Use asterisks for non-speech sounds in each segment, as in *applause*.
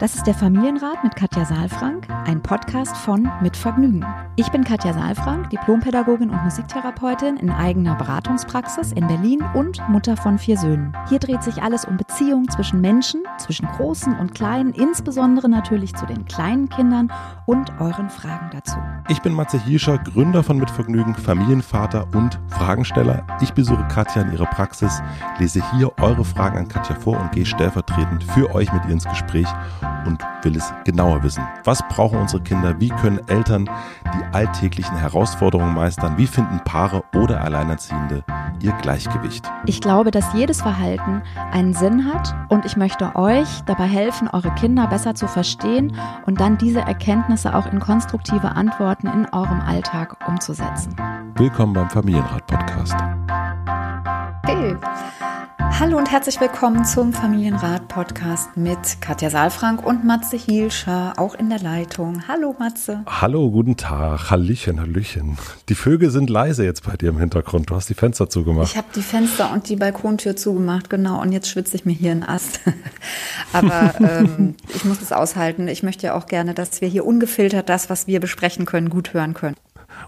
Das ist der Familienrat mit Katja Saalfrank, ein Podcast von Mit Vergnügen. Ich bin Katja Saalfrank, Diplompädagogin und Musiktherapeutin in eigener Beratungspraxis in Berlin und Mutter von vier Söhnen. Hier dreht sich alles um Beziehungen zwischen Menschen, zwischen Großen und Kleinen, insbesondere natürlich zu den kleinen Kindern und euren Fragen dazu. Ich bin Matze Hirscher, Gründer von Mit Vergnügen, Familienvater und Fragensteller. Ich besuche Katja in ihrer Praxis, lese hier eure Fragen an Katja vor und gehe stellvertretend für euch mit ihr ins Gespräch und will es genauer wissen. Was brauchen unsere Kinder? Wie können Eltern die alltäglichen Herausforderungen meistern? Wie finden Paare oder Alleinerziehende ihr Gleichgewicht? Ich glaube, dass jedes Verhalten einen Sinn hat und ich möchte euch dabei helfen, eure Kinder besser zu verstehen und dann diese Erkenntnisse auch in konstruktive Antworten in eurem Alltag umzusetzen. Willkommen beim Familienrat Podcast. Hey. Hallo und herzlich willkommen zum Familienrat Podcast mit Katja Saalfrank und Matze Hielscher, auch in der Leitung. Hallo Matze. Hallo, guten Tag. Hallöchen, Hallöchen. Die Vögel sind leise jetzt bei dir im Hintergrund. Du hast die Fenster zugemacht. Ich habe die Fenster und die Balkontür zugemacht, genau. Und jetzt schwitze ich mir hier einen Ast. *laughs* Aber ähm, ich muss es aushalten. Ich möchte ja auch gerne, dass wir hier ungefiltert das, was wir besprechen können, gut hören können.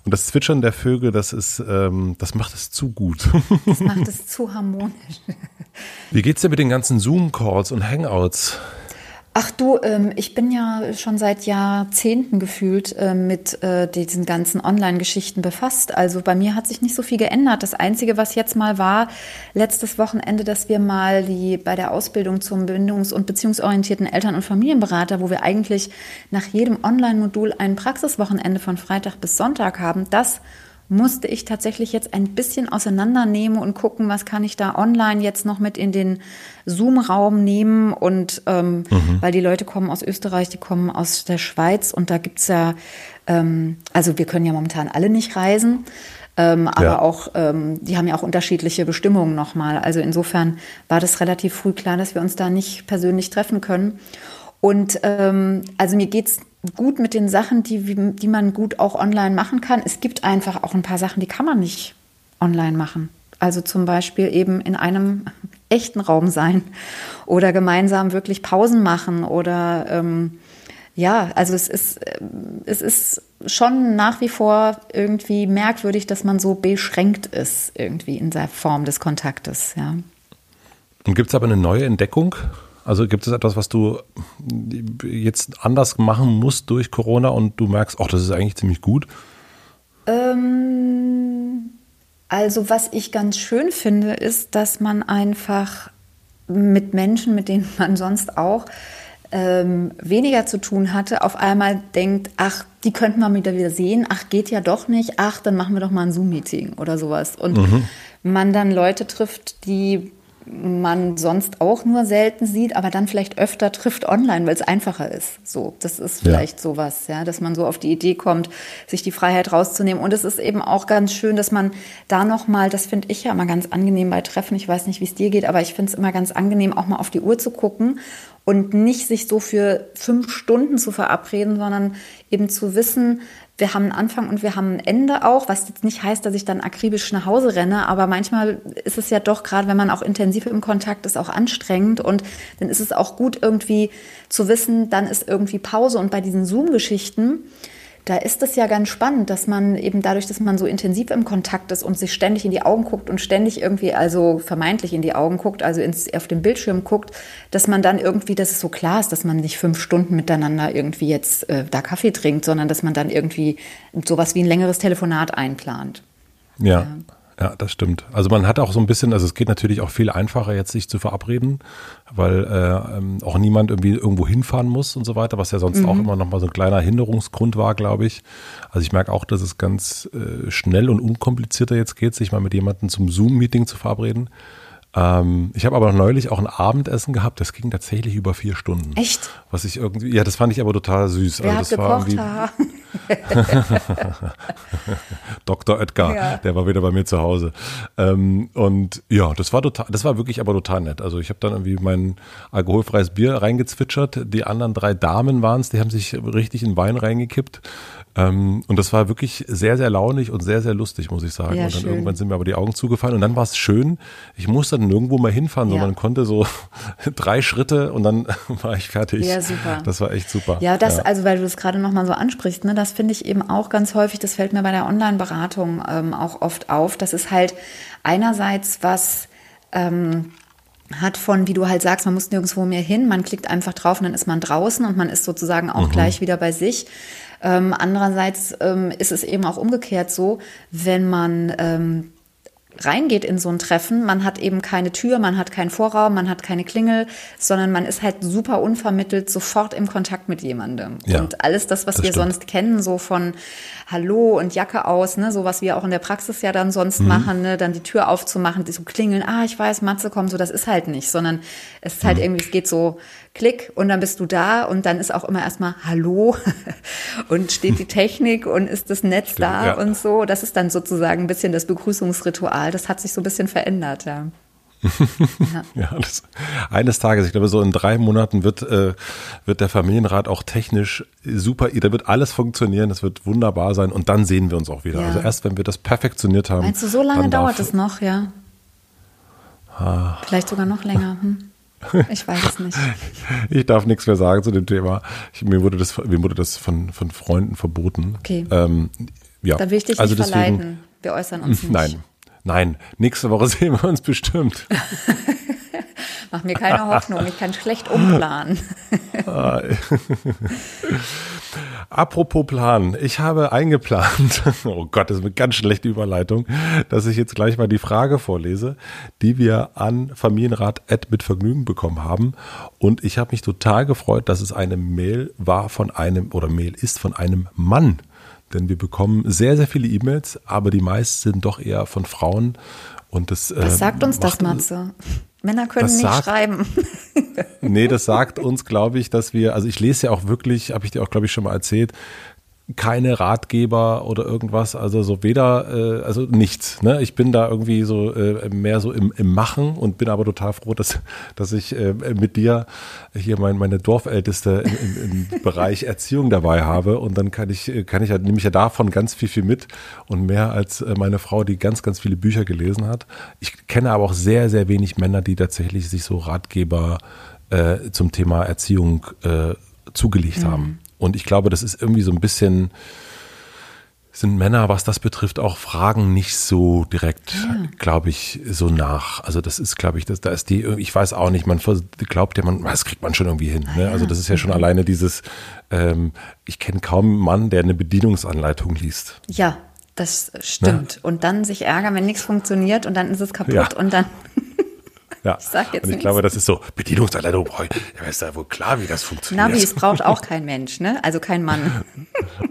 Und das Zwitschern der Vögel, das ist, ähm, das macht es zu gut. Das macht es zu harmonisch. Wie geht's dir mit den ganzen Zoom-Calls und Hangouts? Ach du, ähm, ich bin ja schon seit Jahrzehnten gefühlt äh, mit äh, diesen ganzen Online-Geschichten befasst. Also bei mir hat sich nicht so viel geändert. Das Einzige, was jetzt mal war, letztes Wochenende, dass wir mal die bei der Ausbildung zum bindungs- und beziehungsorientierten Eltern- und Familienberater, wo wir eigentlich nach jedem Online-Modul ein Praxiswochenende von Freitag bis Sonntag haben, das musste ich tatsächlich jetzt ein bisschen auseinandernehmen und gucken, was kann ich da online jetzt noch mit in den Zoom-Raum nehmen. Und ähm, mhm. weil die Leute kommen aus Österreich, die kommen aus der Schweiz und da gibt's ja, ähm, also wir können ja momentan alle nicht reisen. Ähm, aber ja. auch, ähm, die haben ja auch unterschiedliche Bestimmungen nochmal. Also insofern war das relativ früh klar, dass wir uns da nicht persönlich treffen können. Und ähm, also mir geht's gut mit den Sachen, die, die man gut auch online machen kann. Es gibt einfach auch ein paar Sachen, die kann man nicht online machen. Also zum Beispiel eben in einem *laughs* echten Raum sein oder gemeinsam wirklich Pausen machen oder ähm, ja, also es ist, es ist schon nach wie vor irgendwie merkwürdig, dass man so beschränkt ist irgendwie in der Form des Kontaktes, ja. Und gibt es aber eine neue Entdeckung also gibt es etwas, was du jetzt anders machen musst durch Corona und du merkst, ach, das ist eigentlich ziemlich gut? Ähm, also was ich ganz schön finde, ist, dass man einfach mit Menschen, mit denen man sonst auch ähm, weniger zu tun hatte, auf einmal denkt, ach, die könnten wir wieder wieder sehen, ach, geht ja doch nicht, ach, dann machen wir doch mal ein Zoom-Meeting oder sowas. Und mhm. man dann Leute trifft, die man sonst auch nur selten sieht, aber dann vielleicht öfter trifft online, weil es einfacher ist. So, das ist vielleicht ja. sowas, ja, dass man so auf die Idee kommt, sich die Freiheit rauszunehmen. Und es ist eben auch ganz schön, dass man da noch mal, das finde ich ja immer ganz angenehm bei Treffen. Ich weiß nicht, wie es dir geht, aber ich finde es immer ganz angenehm, auch mal auf die Uhr zu gucken und nicht sich so für fünf Stunden zu verabreden, sondern eben zu wissen, wir haben einen Anfang und wir haben ein Ende auch, was jetzt nicht heißt, dass ich dann akribisch nach Hause renne, aber manchmal ist es ja doch, gerade wenn man auch intensiv im Kontakt ist, auch anstrengend und dann ist es auch gut irgendwie zu wissen, dann ist irgendwie Pause und bei diesen Zoom-Geschichten, da ist es ja ganz spannend, dass man eben dadurch, dass man so intensiv im Kontakt ist und sich ständig in die Augen guckt und ständig irgendwie, also vermeintlich in die Augen guckt, also ins, auf den Bildschirm guckt, dass man dann irgendwie, dass es so klar ist, dass man nicht fünf Stunden miteinander irgendwie jetzt äh, da Kaffee trinkt, sondern dass man dann irgendwie sowas wie ein längeres Telefonat einplant. ja. ja. Ja, das stimmt. Also man hat auch so ein bisschen, also es geht natürlich auch viel einfacher jetzt sich zu verabreden, weil äh, ähm, auch niemand irgendwie irgendwo hinfahren muss und so weiter, was ja sonst mhm. auch immer noch mal so ein kleiner Hinderungsgrund war, glaube ich. Also ich merke auch, dass es ganz äh, schnell und unkomplizierter jetzt geht, sich mal mit jemandem zum Zoom-Meeting zu verabreden. Ähm, ich habe aber neulich auch ein Abendessen gehabt, das ging tatsächlich über vier Stunden. Echt? Was ich irgendwie, ja, das fand ich aber total süß. Wer also das hat war gekocht, *laughs* *laughs* Dr. Oetker, ja. der war wieder bei mir zu Hause. Ähm, und ja, das war total, das war wirklich aber total nett. Also ich habe dann irgendwie mein alkoholfreies Bier reingezwitschert. Die anderen drei Damen waren es, die haben sich richtig in Wein reingekippt. Ähm, und das war wirklich sehr, sehr launig und sehr, sehr lustig, muss ich sagen. Ja, und dann schön. irgendwann sind mir aber die Augen zugefallen. Und dann war es schön. Ich musste nirgendwo mehr hinfahren, ja. sondern konnte so *laughs* drei Schritte und dann *laughs* war ich fertig. Ja, super. Das war echt super. Ja, das, ja. also weil du das gerade nochmal so ansprichst, ne, das finde ich eben auch ganz häufig, das fällt mir bei der Online-Beratung ähm, auch oft auf, dass es halt einerseits was ähm, hat von, wie du halt sagst, man muss nirgendwo mehr hin, man klickt einfach drauf und dann ist man draußen und man ist sozusagen auch mhm. gleich wieder bei sich. Ähm, andererseits ähm, ist es eben auch umgekehrt so, wenn man ähm, reingeht in so ein Treffen, man hat eben keine Tür, man hat keinen Vorraum, man hat keine Klingel, sondern man ist halt super unvermittelt sofort im Kontakt mit jemandem. Ja, und alles das, was das wir stimmt. sonst kennen, so von Hallo und Jacke aus, ne, so was wir auch in der Praxis ja dann sonst mhm. machen, ne, dann die Tür aufzumachen, die so klingeln, ah, ich weiß, Matze kommt, so das ist halt nicht, sondern es ist halt mhm. irgendwie, es geht so Klick und dann bist du da und dann ist auch immer erstmal Hallo *laughs* und steht die *laughs* Technik und ist das Netz Stimmt, da ja. und so. Das ist dann sozusagen ein bisschen das Begrüßungsritual. Das hat sich so ein bisschen verändert, ja. ja, *laughs* ja das, eines Tages, ich glaube, so in drei Monaten wird, äh, wird der Familienrat auch technisch super, da wird alles funktionieren, es wird wunderbar sein und dann sehen wir uns auch wieder. Ja. Also erst wenn wir das perfektioniert haben. Meinst du, so lange dauert es noch, ja? Ah. Vielleicht sogar noch länger. Hm. *laughs* Ich weiß es nicht. ich darf nichts mehr sagen zu dem Thema. Ich, mir wurde das, mir wurde das von, von Freunden verboten. Okay. Ähm, ja. Da will ich dich also nicht deswegen, verleiten. Wir äußern uns *laughs* nicht. Nein, nein. Nächste Woche *laughs* sehen wir uns bestimmt. *laughs* Mach mir keine Hoffnung. Ich kann schlecht umplanen. *laughs* Apropos Plan, ich habe eingeplant, oh Gott, das ist eine ganz schlechte Überleitung, dass ich jetzt gleich mal die Frage vorlese, die wir an Familienrat Ed mit Vergnügen bekommen haben. Und ich habe mich total gefreut, dass es eine Mail war von einem oder Mail ist von einem Mann. Denn wir bekommen sehr, sehr viele E-Mails, aber die meisten sind doch eher von Frauen. Und das, Was äh, sagt uns das, Matze? Männer können das nicht sagt, schreiben. nee, das sagt uns, glaube ich, dass wir, also ich lese ja auch wirklich, habe ich dir auch, glaube ich, schon mal erzählt, keine Ratgeber oder irgendwas, also so weder, äh, also nichts. Ne? Ich bin da irgendwie so äh, mehr so im, im Machen und bin aber total froh, dass, dass ich äh, mit dir hier mein, meine Dorfälteste im, im, im *laughs* Bereich Erziehung dabei habe und dann kann ich, kann ich ja, nehme ich ja davon ganz viel, viel mit und mehr als äh, meine Frau, die ganz, ganz viele Bücher gelesen hat. Ich kenne aber auch sehr, sehr wenig Männer, die tatsächlich sich so Ratgeber äh, zum Thema Erziehung äh, zugelegt mhm. haben. Und ich glaube, das ist irgendwie so ein bisschen, sind Männer, was das betrifft, auch Fragen nicht so direkt, ja. glaube ich, so nach. Also das ist, glaube ich, das, da ist die, ich weiß auch nicht, man glaubt ja, man, das kriegt man schon irgendwie hin. Ne? Also das ist ja schon alleine dieses, ähm, ich kenne kaum einen Mann, der eine Bedienungsanleitung liest. Ja, das stimmt. Ne? Und dann sich ärgern, wenn nichts funktioniert und dann ist es kaputt ja. und dann *laughs* ja. Ich sag jetzt Und ich nichts. glaube, das ist so Bedienungsanleitung. Boah, ja, ist ja wohl klar, wie das funktioniert. Navis braucht auch kein Mensch, ne? Also kein Mann.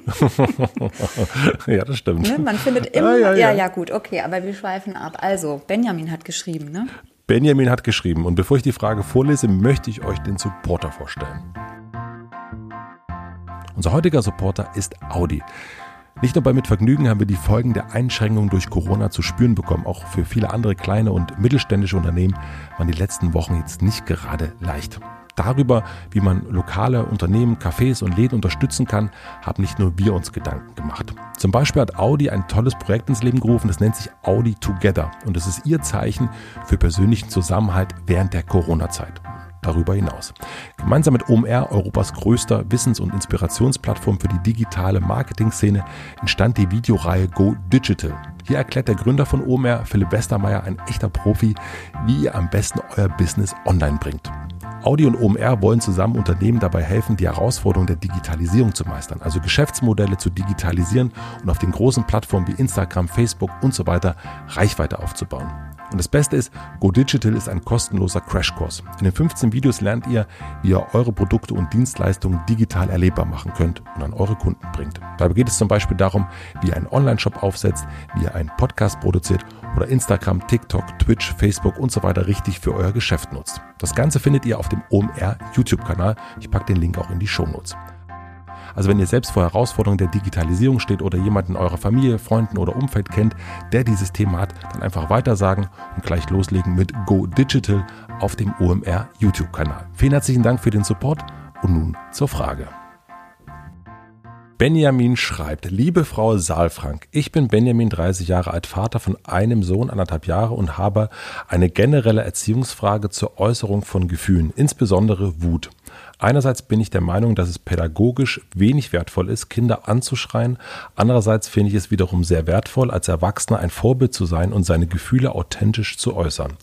*laughs* ja, das stimmt. Ne? Man findet immer, ja, ja, ja, ja, gut, okay, aber wir schweifen ab. Also, Benjamin hat geschrieben, ne? Benjamin hat geschrieben. Und bevor ich die Frage vorlese, möchte ich euch den Supporter vorstellen. Unser heutiger Supporter ist Audi. Nicht nur bei Mitvergnügen haben wir die Folgen der Einschränkungen durch Corona zu spüren bekommen. Auch für viele andere kleine und mittelständische Unternehmen waren die letzten Wochen jetzt nicht gerade leicht. Darüber, wie man lokale Unternehmen, Cafés und Läden unterstützen kann, haben nicht nur wir uns Gedanken gemacht. Zum Beispiel hat Audi ein tolles Projekt ins Leben gerufen, das nennt sich Audi Together und es ist ihr Zeichen für persönlichen Zusammenhalt während der Corona-Zeit darüber hinaus. Gemeinsam mit OMR, Europas größter Wissens- und Inspirationsplattform für die digitale Marketing-Szene, entstand die Videoreihe Go Digital. Hier erklärt der Gründer von OMR, Philipp Westermeier, ein echter Profi, wie ihr am besten euer Business online bringt. Audi und OMR wollen zusammen Unternehmen dabei helfen, die Herausforderung der Digitalisierung zu meistern, also Geschäftsmodelle zu digitalisieren und auf den großen Plattformen wie Instagram, Facebook und so weiter Reichweite aufzubauen. Und das Beste ist, Go Digital ist ein kostenloser Crashkurs. In den 15 Videos lernt ihr, wie ihr eure Produkte und Dienstleistungen digital erlebbar machen könnt und an eure Kunden bringt. Dabei geht es zum Beispiel darum, wie ihr einen Online-Shop aufsetzt, wie ihr einen Podcast produziert oder Instagram, TikTok, Twitch, Facebook und so weiter richtig für euer Geschäft nutzt. Das Ganze findet ihr auf dem OMR YouTube-Kanal. Ich packe den Link auch in die Show Notes. Also wenn ihr selbst vor Herausforderungen der Digitalisierung steht oder jemanden in eurer Familie, Freunden oder Umfeld kennt, der dieses Thema hat, dann einfach weitersagen und gleich loslegen mit Go Digital auf dem OMR YouTube-Kanal. Vielen herzlichen Dank für den Support und nun zur Frage. Benjamin schreibt, liebe Frau Saalfrank, ich bin Benjamin, 30 Jahre alt, Vater von einem Sohn, anderthalb Jahre und habe eine generelle Erziehungsfrage zur Äußerung von Gefühlen, insbesondere Wut. Einerseits bin ich der Meinung, dass es pädagogisch wenig wertvoll ist, Kinder anzuschreien. Andererseits finde ich es wiederum sehr wertvoll, als Erwachsener ein Vorbild zu sein und seine Gefühle authentisch zu äußern.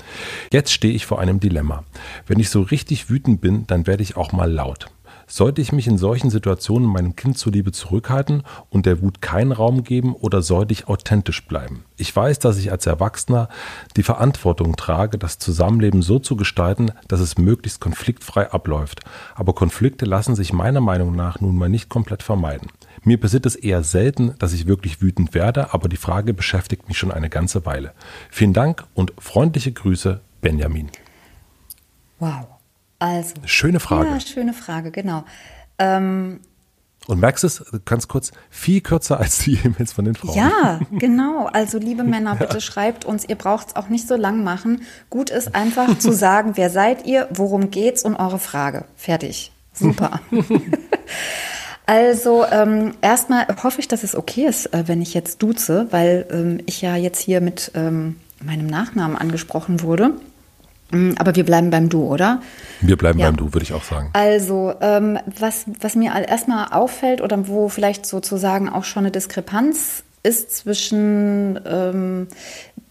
Jetzt stehe ich vor einem Dilemma. Wenn ich so richtig wütend bin, dann werde ich auch mal laut. Sollte ich mich in solchen Situationen meinem Kind zuliebe zurückhalten und der Wut keinen Raum geben oder sollte ich authentisch bleiben? Ich weiß, dass ich als Erwachsener die Verantwortung trage, das Zusammenleben so zu gestalten, dass es möglichst konfliktfrei abläuft. Aber Konflikte lassen sich meiner Meinung nach nun mal nicht komplett vermeiden. Mir passiert es eher selten, dass ich wirklich wütend werde, aber die Frage beschäftigt mich schon eine ganze Weile. Vielen Dank und freundliche Grüße, Benjamin. Wow. Also. Schöne Frage. Ja, schöne Frage, genau. Ähm, und merkst es, ganz kurz, viel kürzer als die E-Mails von den Frauen. Ja, *laughs* genau. Also liebe Männer, bitte ja. schreibt uns, ihr braucht es auch nicht so lang machen. Gut ist einfach zu sagen, wer seid ihr, worum geht's und eure Frage. Fertig. Super. *laughs* also ähm, erstmal hoffe ich, dass es okay ist, äh, wenn ich jetzt duze, weil ähm, ich ja jetzt hier mit ähm, meinem Nachnamen angesprochen wurde. Mm, aber wir bleiben beim Du, oder? Wir bleiben ja. beim Du, würde ich auch sagen. Also, ähm, was, was mir erstmal auffällt oder wo vielleicht sozusagen auch schon eine Diskrepanz ist zwischen ähm,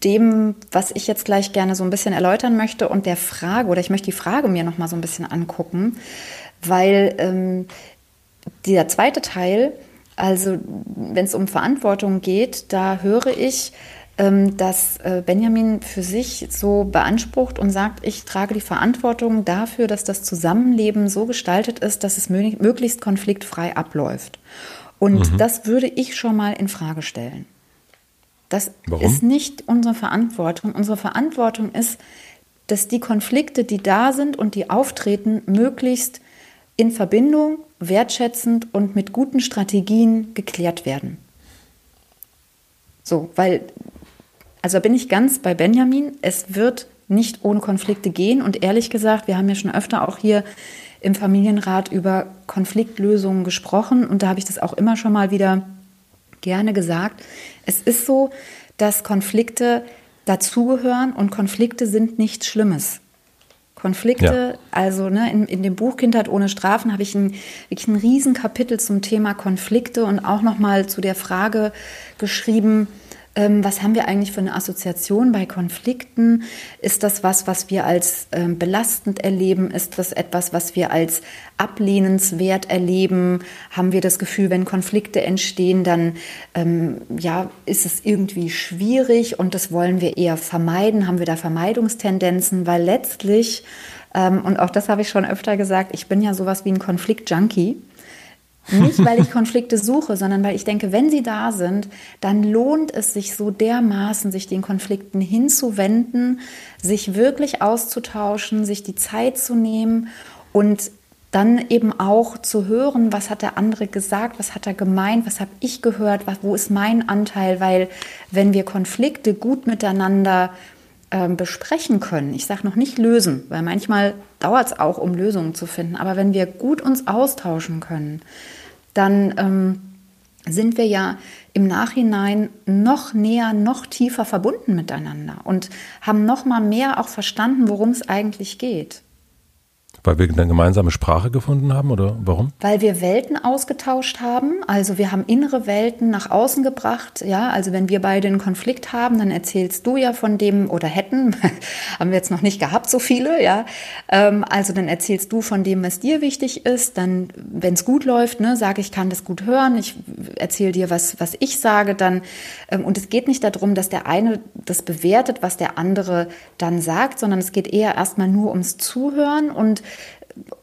dem, was ich jetzt gleich gerne so ein bisschen erläutern möchte und der Frage, oder ich möchte die Frage mir nochmal so ein bisschen angucken, weil ähm, der zweite Teil, also wenn es um Verantwortung geht, da höre ich, dass äh, Benjamin für sich so beansprucht und sagt, ich trage die Verantwortung dafür, dass das Zusammenleben so gestaltet ist, dass es möglichst konfliktfrei abläuft. Und mhm. das würde ich schon mal in Frage stellen. Das Warum? ist nicht unsere Verantwortung. Unsere Verantwortung ist, dass die Konflikte, die da sind und die auftreten, möglichst in Verbindung, wertschätzend und mit guten Strategien geklärt werden. So, weil also bin ich ganz bei Benjamin. Es wird nicht ohne Konflikte gehen. Und ehrlich gesagt, wir haben ja schon öfter auch hier im Familienrat über Konfliktlösungen gesprochen. Und da habe ich das auch immer schon mal wieder gerne gesagt. Es ist so, dass Konflikte dazugehören und Konflikte sind nichts Schlimmes. Konflikte, ja. also ne, in, in dem Buch Kindheit ohne Strafen habe ich ein, wirklich ein Riesenkapitel zum Thema Konflikte und auch nochmal zu der Frage geschrieben, ähm, was haben wir eigentlich für eine Assoziation bei Konflikten? Ist das was, was wir als ähm, belastend erleben? Ist das etwas, was wir als ablehnenswert erleben? Haben wir das Gefühl, wenn Konflikte entstehen, dann ähm, ja, ist es irgendwie schwierig und das wollen wir eher vermeiden? Haben wir da Vermeidungstendenzen? Weil letztlich, ähm, und auch das habe ich schon öfter gesagt, ich bin ja sowas wie ein Konflikt-Junkie. Nicht, weil ich Konflikte suche, sondern weil ich denke, wenn sie da sind, dann lohnt es sich so dermaßen, sich den Konflikten hinzuwenden, sich wirklich auszutauschen, sich die Zeit zu nehmen und dann eben auch zu hören, was hat der andere gesagt, was hat er gemeint, was habe ich gehört, was, wo ist mein Anteil, weil wenn wir Konflikte gut miteinander äh, besprechen können, ich sage noch nicht lösen, weil manchmal dauert es auch, um Lösungen zu finden, aber wenn wir gut uns austauschen können, dann ähm, sind wir ja im Nachhinein noch näher, noch tiefer verbunden miteinander und haben noch mal mehr auch verstanden, worum es eigentlich geht. Weil wir eine gemeinsame Sprache gefunden haben oder warum? Weil wir Welten ausgetauscht haben. Also wir haben innere Welten nach außen gebracht. Ja, also wenn wir beide einen Konflikt haben, dann erzählst du ja von dem oder hätten, *laughs* haben wir jetzt noch nicht gehabt, so viele, ja. Ähm, also dann erzählst du von dem, was dir wichtig ist. Dann, wenn es gut läuft, ne, sage ich, kann das gut hören. Ich erzähle dir, was, was ich sage dann. Ähm, und es geht nicht darum, dass der eine das bewertet, was der andere dann sagt, sondern es geht eher erstmal nur ums Zuhören und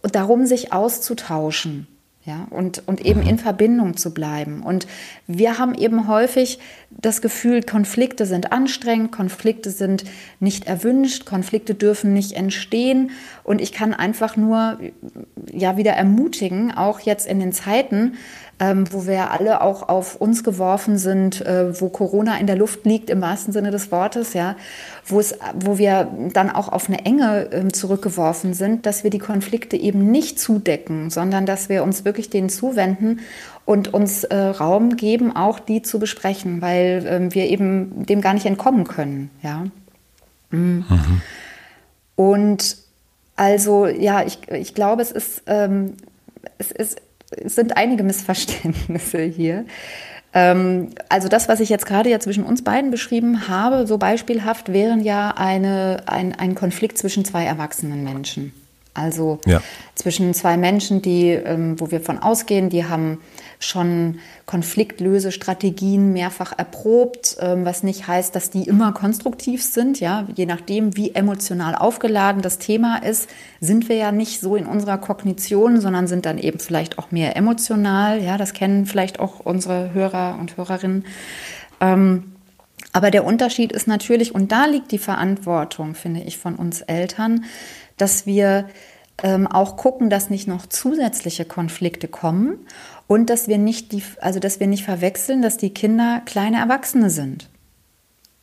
darum, sich auszutauschen. Ja, und, und eben mhm. in Verbindung zu bleiben. Und wir haben eben häufig das Gefühl, Konflikte sind anstrengend, Konflikte sind nicht erwünscht, Konflikte dürfen nicht entstehen. Und ich kann einfach nur ja wieder ermutigen, auch jetzt in den Zeiten, ähm, wo wir alle auch auf uns geworfen sind, äh, wo Corona in der Luft liegt, im wahrsten Sinne des Wortes, ja, wo es, wo wir dann auch auf eine Enge äh, zurückgeworfen sind, dass wir die Konflikte eben nicht zudecken, sondern dass wir uns wirklich denen zuwenden und uns äh, Raum geben, auch die zu besprechen, weil ähm, wir eben dem gar nicht entkommen können, ja. Mhm. Mhm. Und also ja, ich, ich glaube, es ist, ähm, es ist, sind einige Missverständnisse hier. Ähm, also das, was ich jetzt gerade ja zwischen uns beiden beschrieben habe, so beispielhaft wären ja eine, ein, ein Konflikt zwischen zwei erwachsenen Menschen. Also ja. zwischen zwei Menschen, die, ähm, wo wir von ausgehen, die haben schon Konfliktlösestrategien mehrfach erprobt, ähm, was nicht heißt, dass die immer konstruktiv sind. Ja, je nachdem, wie emotional aufgeladen das Thema ist, sind wir ja nicht so in unserer Kognition, sondern sind dann eben vielleicht auch mehr emotional. Ja, das kennen vielleicht auch unsere Hörer und Hörerinnen. Ähm, aber der Unterschied ist natürlich, und da liegt die Verantwortung, finde ich, von uns Eltern, dass wir ähm, auch gucken, dass nicht noch zusätzliche Konflikte kommen und dass wir nicht die, also dass wir nicht verwechseln, dass die Kinder kleine Erwachsene sind.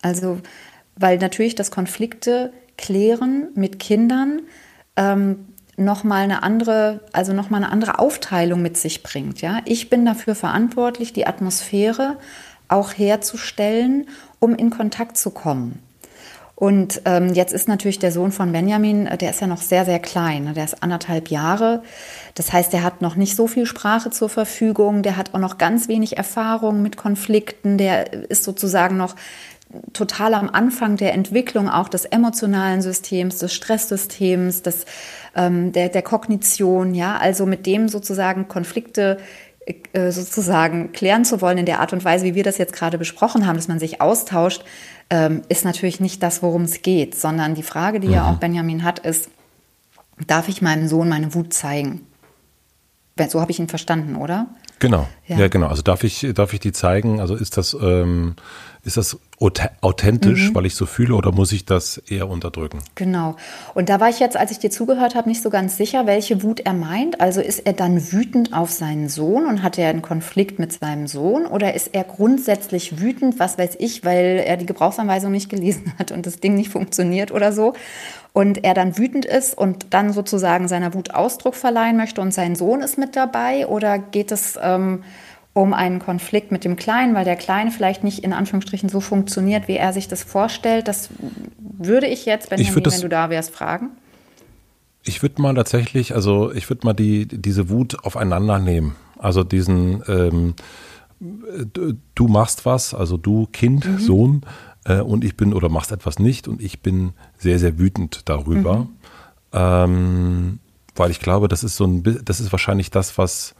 Also, weil natürlich das Konflikte klären mit Kindern ähm, nochmal eine andere, also noch eine andere Aufteilung mit sich bringt. Ja, ich bin dafür verantwortlich, die Atmosphäre auch herzustellen, um in Kontakt zu kommen. Und ähm, jetzt ist natürlich der Sohn von Benjamin, äh, der ist ja noch sehr, sehr klein. Ne? Der ist anderthalb Jahre. Das heißt, der hat noch nicht so viel Sprache zur Verfügung. Der hat auch noch ganz wenig Erfahrung mit Konflikten. Der ist sozusagen noch total am Anfang der Entwicklung auch des emotionalen Systems, des Stresssystems, des, ähm, der, der Kognition. Ja, also mit dem sozusagen Konflikte äh, sozusagen klären zu wollen in der Art und Weise, wie wir das jetzt gerade besprochen haben, dass man sich austauscht, ähm, ist natürlich nicht das, worum es geht, sondern die Frage, die mhm. ja auch Benjamin hat, ist, darf ich meinem Sohn meine Wut zeigen? So habe ich ihn verstanden, oder? Genau, ja. ja. genau. Also darf ich, darf ich die zeigen? Also ist das, ähm, ist das authentisch, mhm. weil ich so fühle, oder muss ich das eher unterdrücken? Genau. Und da war ich jetzt, als ich dir zugehört habe, nicht so ganz sicher, welche Wut er meint. Also ist er dann wütend auf seinen Sohn und hat er einen Konflikt mit seinem Sohn, oder ist er grundsätzlich wütend, was weiß ich, weil er die Gebrauchsanweisung nicht gelesen hat und das Ding nicht funktioniert oder so? und er dann wütend ist und dann sozusagen seiner Wut Ausdruck verleihen möchte und sein Sohn ist mit dabei? Oder geht es ähm, um einen Konflikt mit dem Kleinen, weil der Kleine vielleicht nicht in Anführungsstrichen so funktioniert, wie er sich das vorstellt? Das würde ich jetzt, Benjamin, ich wenn du da wärst, fragen. Ich würde mal tatsächlich, also ich würde mal die, diese Wut aufeinander nehmen. Also diesen, ähm, du machst was, also du Kind, mhm. Sohn, äh, und ich bin oder machst etwas nicht und ich bin sehr, sehr wütend darüber. Mhm. Ähm, weil ich glaube, das ist so ein, das ist wahrscheinlich das, was,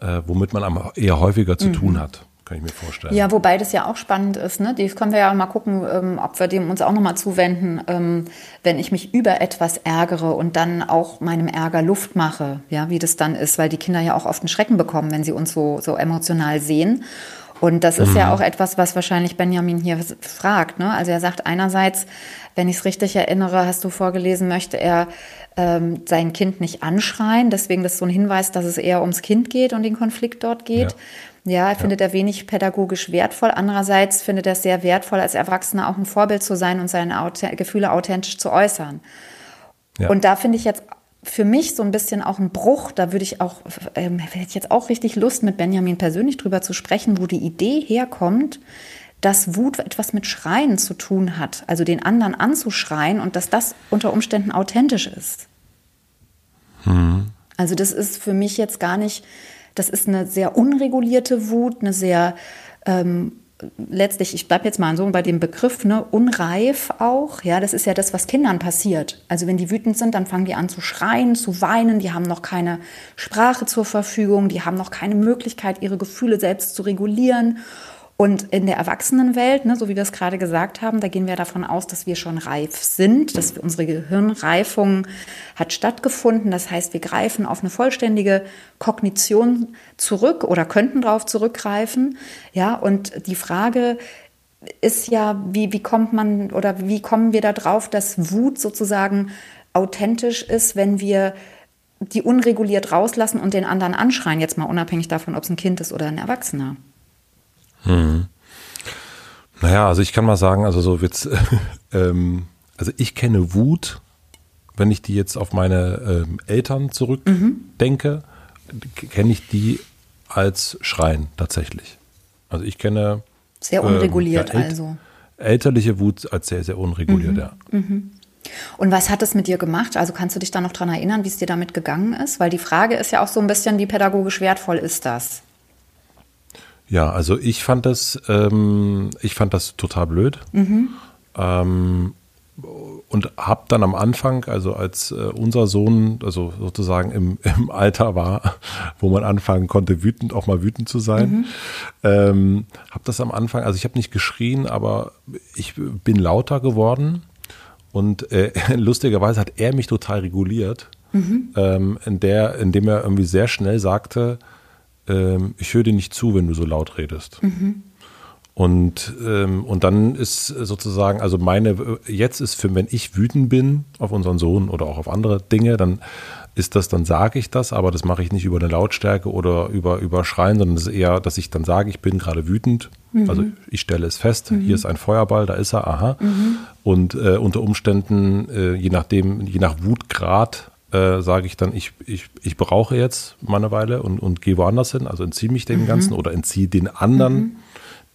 äh, womit man eher häufiger zu mhm. tun hat. Kann ich mir vorstellen. Ja, wobei das ja auch spannend ist. Ne? Das können wir ja mal gucken, ähm, ob wir dem uns auch nochmal zuwenden, ähm, wenn ich mich über etwas ärgere und dann auch meinem Ärger Luft mache, ja, wie das dann ist, weil die Kinder ja auch oft einen Schrecken bekommen, wenn sie uns so, so emotional sehen. Und das ist mhm. ja auch etwas, was wahrscheinlich Benjamin hier fragt. Ne? Also er sagt einerseits, wenn ich es richtig erinnere, hast du vorgelesen, möchte er ähm, sein Kind nicht anschreien. Deswegen das ist so ein Hinweis, dass es eher ums Kind geht und den Konflikt dort geht. Ja, ja er ja. findet er wenig pädagogisch wertvoll. Andererseits findet er es sehr wertvoll, als Erwachsener auch ein Vorbild zu sein und seine Gefühle authentisch zu äußern. Ja. Und da finde ich jetzt für mich so ein bisschen auch ein Bruch. Da würde ich auch, ähm, hätte ich jetzt auch richtig Lust, mit Benjamin persönlich drüber zu sprechen, wo die Idee herkommt, dass Wut etwas mit Schreien zu tun hat, also den anderen anzuschreien und dass das unter Umständen authentisch ist. Hm. Also das ist für mich jetzt gar nicht, das ist eine sehr unregulierte Wut, eine sehr ähm, letztlich, ich bleibe jetzt mal so bei dem Begriff, ne, unreif auch. Ja, das ist ja das, was Kindern passiert. Also wenn die wütend sind, dann fangen die an zu schreien, zu weinen. Die haben noch keine Sprache zur Verfügung. Die haben noch keine Möglichkeit, ihre Gefühle selbst zu regulieren. Und in der Erwachsenenwelt, ne, so wie wir es gerade gesagt haben, da gehen wir davon aus, dass wir schon reif sind, dass unsere Gehirnreifung hat stattgefunden. Das heißt, wir greifen auf eine vollständige Kognition zurück oder könnten darauf zurückgreifen. Ja, und die Frage ist ja, wie, wie kommt man oder wie kommen wir da drauf, dass Wut sozusagen authentisch ist, wenn wir die unreguliert rauslassen und den anderen anschreien, jetzt mal unabhängig davon, ob es ein Kind ist oder ein Erwachsener. Hm. Naja, also ich kann mal sagen, also so wird's, *laughs* ähm, also ich kenne Wut, wenn ich die jetzt auf meine ähm, Eltern zurückdenke, mhm. kenne ich die als Schreien tatsächlich. Also ich kenne sehr unreguliert ähm, ja, also elterliche Wut als sehr sehr unreguliert, mhm. ja. Mhm. Und was hat es mit dir gemacht? Also kannst du dich da noch dran erinnern, wie es dir damit gegangen ist? Weil die Frage ist ja auch so ein bisschen, wie pädagogisch wertvoll ist das? Ja, also ich fand das, ähm, ich fand das total blöd. Mhm. Ähm, und habe dann am Anfang, also als äh, unser Sohn, also sozusagen im, *laughs* im Alter war, wo man anfangen konnte, wütend auch mal wütend zu sein, mhm. ähm, habe das am Anfang, also ich habe nicht geschrien, aber ich bin lauter geworden und äh, *laughs* lustigerweise hat er mich total reguliert, mhm. ähm, in der, indem er irgendwie sehr schnell sagte, ähm, ich höre dir nicht zu, wenn du so laut redest. Mhm. Und, ähm, und dann ist sozusagen, also meine, jetzt ist für, wenn ich wütend bin auf unseren Sohn oder auch auf andere Dinge, dann ist das, dann sage ich das, aber das mache ich nicht über eine Lautstärke oder über, über Schreien, sondern es ist eher, dass ich dann sage, ich bin gerade wütend. Mhm. Also ich stelle es fest, mhm. hier ist ein Feuerball, da ist er, aha. Mhm. Und äh, unter Umständen, äh, je nachdem, je nach Wutgrad, äh, sage ich dann, ich, ich, ich brauche jetzt mal eine Weile und, und gehe woanders hin, also entziehe mich dem mhm. Ganzen oder entziehe den anderen mhm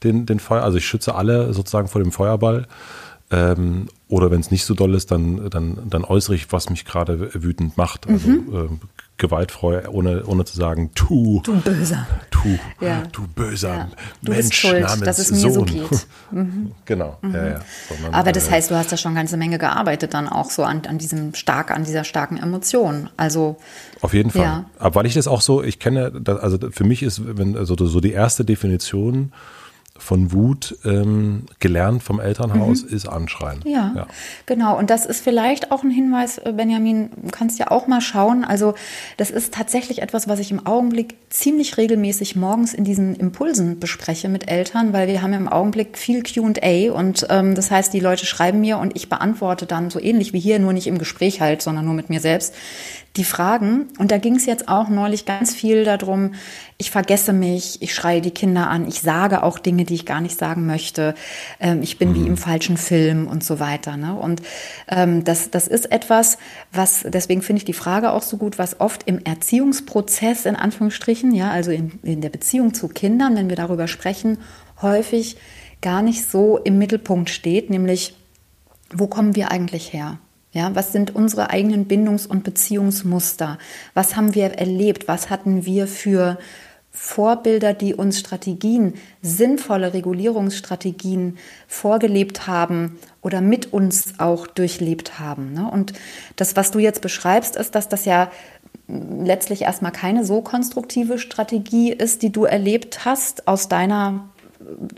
den, den Feuer, also ich schütze alle sozusagen vor dem Feuerball. Ähm, oder wenn es nicht so doll ist, dann, dann, dann äußere ich, was mich gerade wütend macht. Also mhm. äh, gewaltfrei, ohne, ohne zu sagen, tu. Du böser. Tu, ja. du böser ja. du Mensch schuld, namens dass es mir Sohn. so geht. *laughs* Mhm. Genau, mhm. ja, ja. Sondern, Aber das äh, heißt, du hast ja schon eine ganze Menge gearbeitet dann auch so an, an diesem stark, an dieser starken Emotion. Also. Auf jeden Fall. Aber weil ich das auch so, ich kenne, also für mich ist, wenn, also so die erste Definition von Wut ähm, gelernt vom Elternhaus, mhm. ist Anschreien. Ja, ja, genau. Und das ist vielleicht auch ein Hinweis, äh, Benjamin, du kannst ja auch mal schauen. Also das ist tatsächlich etwas, was ich im Augenblick ziemlich regelmäßig morgens in diesen Impulsen bespreche mit Eltern, weil wir haben ja im Augenblick viel Q&A und ähm, das heißt, die Leute schreiben mir und ich beantworte dann so ähnlich wie hier, nur nicht im Gespräch halt, sondern nur mit mir selbst, die Fragen. Und da ging es jetzt auch neulich ganz viel darum, ich vergesse mich, ich schreie die Kinder an, ich sage auch Dinge, die ich gar nicht sagen möchte, ähm, ich bin mhm. wie im falschen Film und so weiter. Ne? Und ähm, das, das ist etwas, was, deswegen finde ich die Frage auch so gut, was oft im Erziehungsprozess in Anführungsstrichen, ja, also in, in der Beziehung zu Kindern, wenn wir darüber sprechen, häufig gar nicht so im Mittelpunkt steht, nämlich wo kommen wir eigentlich her? Ja, was sind unsere eigenen Bindungs- und Beziehungsmuster? Was haben wir erlebt? Was hatten wir für Vorbilder, die uns Strategien, sinnvolle Regulierungsstrategien vorgelebt haben oder mit uns auch durchlebt haben? Ne? Und das, was du jetzt beschreibst, ist, dass das ja letztlich erstmal keine so konstruktive Strategie ist, die du erlebt hast aus deiner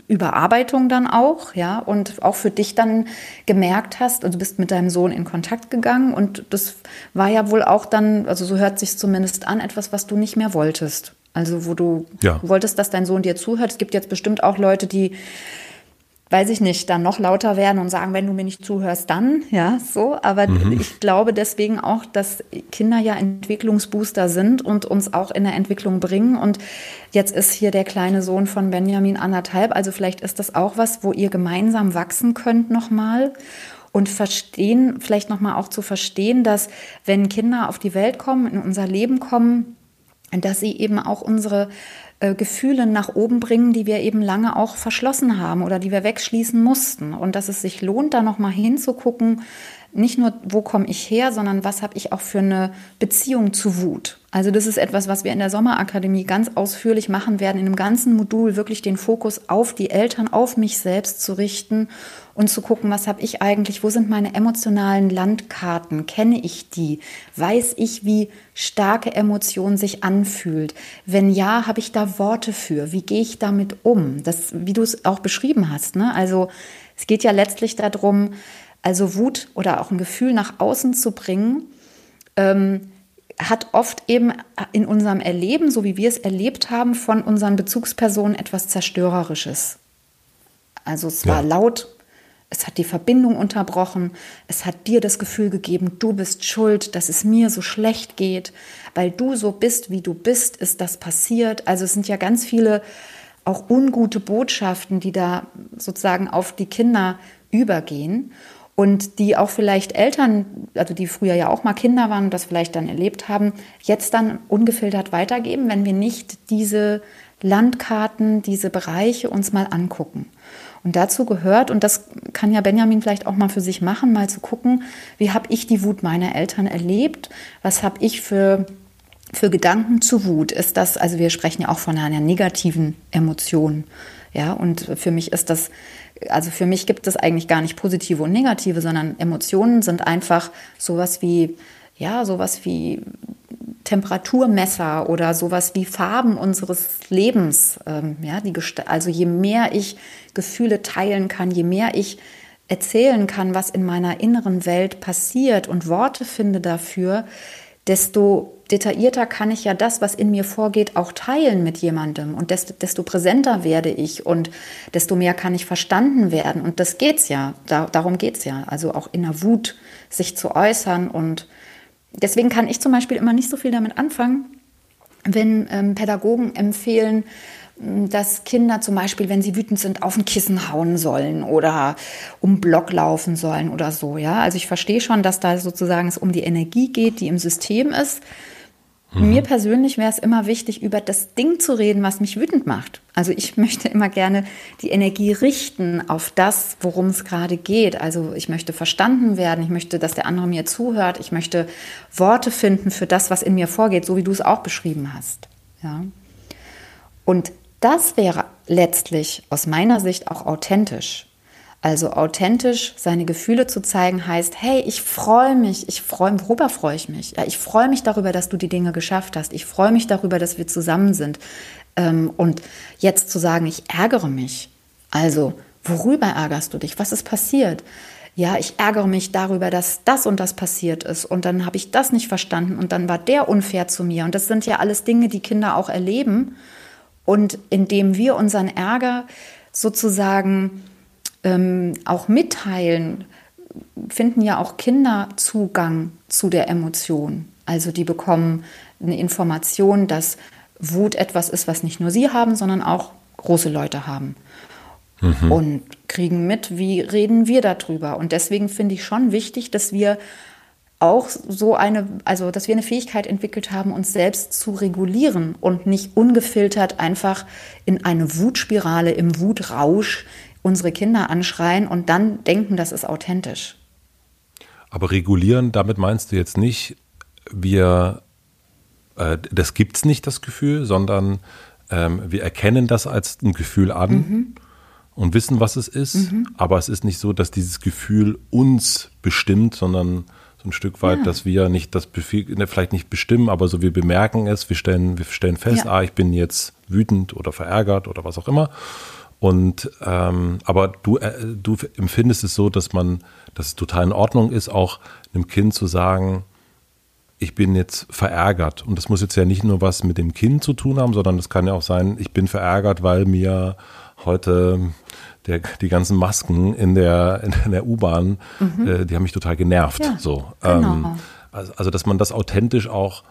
Überarbeitung dann auch, ja, und auch für dich dann gemerkt hast, also du bist mit deinem Sohn in Kontakt gegangen und das war ja wohl auch dann, also so hört sich zumindest an, etwas, was du nicht mehr wolltest. Also wo du ja. wolltest, dass dein Sohn dir zuhört. Es gibt jetzt bestimmt auch Leute, die weiß ich nicht, dann noch lauter werden und sagen, wenn du mir nicht zuhörst, dann, ja, so. Aber mhm. ich glaube deswegen auch, dass Kinder ja Entwicklungsbooster sind und uns auch in der Entwicklung bringen. Und jetzt ist hier der kleine Sohn von Benjamin anderthalb. Also vielleicht ist das auch was, wo ihr gemeinsam wachsen könnt nochmal und verstehen, vielleicht nochmal auch zu verstehen, dass wenn Kinder auf die Welt kommen, in unser Leben kommen, dass sie eben auch unsere äh, Gefühle nach oben bringen, die wir eben lange auch verschlossen haben oder die wir wegschließen mussten. Und dass es sich lohnt, da nochmal hinzugucken, nicht nur, wo komme ich her, sondern was habe ich auch für eine Beziehung zu Wut. Also das ist etwas, was wir in der Sommerakademie ganz ausführlich machen werden, in einem ganzen Modul wirklich den Fokus auf die Eltern, auf mich selbst zu richten und zu gucken, was habe ich eigentlich, wo sind meine emotionalen Landkarten, kenne ich die, weiß ich, wie starke Emotion sich anfühlt. Wenn ja, habe ich da Worte für, wie gehe ich damit um? Das, wie du es auch beschrieben hast. Ne? Also es geht ja letztlich darum, also Wut oder auch ein Gefühl nach außen zu bringen, ähm, hat oft eben in unserem Erleben, so wie wir es erlebt haben, von unseren Bezugspersonen etwas Zerstörerisches. Also es war ja. laut, Es hat die Verbindung unterbrochen. Es hat dir das Gefühl gegeben, du bist schuld, dass es mir so schlecht geht. Weil du so bist, wie du bist, ist das passiert. Also es sind ja ganz viele auch ungute Botschaften, die da sozusagen auf die Kinder übergehen und die auch vielleicht Eltern, also die früher ja auch mal Kinder waren und das vielleicht dann erlebt haben, jetzt dann ungefiltert weitergeben, wenn wir nicht diese Landkarten, diese Bereiche uns mal angucken. Und dazu gehört, und das kann ja Benjamin vielleicht auch mal für sich machen, mal zu gucken, wie habe ich die Wut meiner Eltern erlebt, was habe ich für, für Gedanken zu Wut. Ist das, also wir sprechen ja auch von einer negativen Emotion. Ja, und für mich ist das also für mich gibt es eigentlich gar nicht positive und negative, sondern Emotionen sind einfach sowas wie, ja, sowas wie Temperaturmesser oder sowas wie Farben unseres Lebens. Ähm, ja, die also je mehr ich Gefühle teilen kann, je mehr ich erzählen kann, was in meiner inneren Welt passiert und Worte finde dafür, desto detaillierter kann ich ja das, was in mir vorgeht, auch teilen mit jemandem. Und desto, desto präsenter werde ich und desto mehr kann ich verstanden werden. Und das geht's ja. Da, darum geht's ja. Also auch in der Wut sich zu äußern. Und deswegen kann ich zum Beispiel immer nicht so viel damit anfangen, wenn ähm, Pädagogen empfehlen, dass Kinder zum Beispiel, wenn sie wütend sind, auf ein Kissen hauen sollen oder um Block laufen sollen oder so. Ja, also ich verstehe schon, dass da sozusagen es um die Energie geht, die im System ist. Mhm. Mir persönlich wäre es immer wichtig, über das Ding zu reden, was mich wütend macht. Also ich *laughs* möchte immer gerne die Energie richten auf das, worum es gerade geht. Also ich möchte verstanden werden, ich möchte, dass der andere mir zuhört, ich möchte Worte finden für das, was in mir vorgeht, so wie du es auch beschrieben hast. Ja. Und das wäre letztlich aus meiner Sicht auch authentisch. Also authentisch seine Gefühle zu zeigen heißt, hey, ich freue mich, ich freue, worüber freue ich mich? Ja, ich freue mich darüber, dass du die Dinge geschafft hast. Ich freue mich darüber, dass wir zusammen sind. Ähm, und jetzt zu sagen, ich ärgere mich. Also, worüber ärgerst du dich? Was ist passiert? Ja, ich ärgere mich darüber, dass das und das passiert ist und dann habe ich das nicht verstanden und dann war der unfair zu mir. Und das sind ja alles Dinge, die Kinder auch erleben und indem wir unseren Ärger sozusagen ähm, auch mitteilen, finden ja auch Kinder Zugang zu der Emotion. Also die bekommen eine Information, dass Wut etwas ist, was nicht nur sie haben, sondern auch große Leute haben. Mhm. Und kriegen mit, wie reden wir darüber. Und deswegen finde ich schon wichtig, dass wir auch so eine, also dass wir eine Fähigkeit entwickelt haben, uns selbst zu regulieren und nicht ungefiltert einfach in eine Wutspirale, im Wutrausch unsere Kinder anschreien und dann denken, das ist authentisch. Aber regulieren, damit meinst du jetzt nicht, wir, äh, das gibt es nicht, das Gefühl, sondern ähm, wir erkennen das als ein Gefühl an. Mhm und wissen, was es ist. Mhm. Aber es ist nicht so, dass dieses Gefühl uns bestimmt, sondern ein Stück weit, ja. dass wir nicht das Befehl, ne, vielleicht nicht bestimmen, aber so wir bemerken es, wir stellen, wir stellen fest, ja. ah, ich bin jetzt wütend oder verärgert oder was auch immer. Und ähm, aber du, äh, du empfindest es so, dass man, dass es total in Ordnung ist, auch einem Kind zu sagen, ich bin jetzt verärgert. Und das muss jetzt ja nicht nur was mit dem Kind zu tun haben, sondern es kann ja auch sein, ich bin verärgert, weil mir heute der, die ganzen Masken in der, in der U-Bahn, mhm. äh, die haben mich total genervt. Ja, so. Genau. Ähm, also, also, dass man das authentisch auch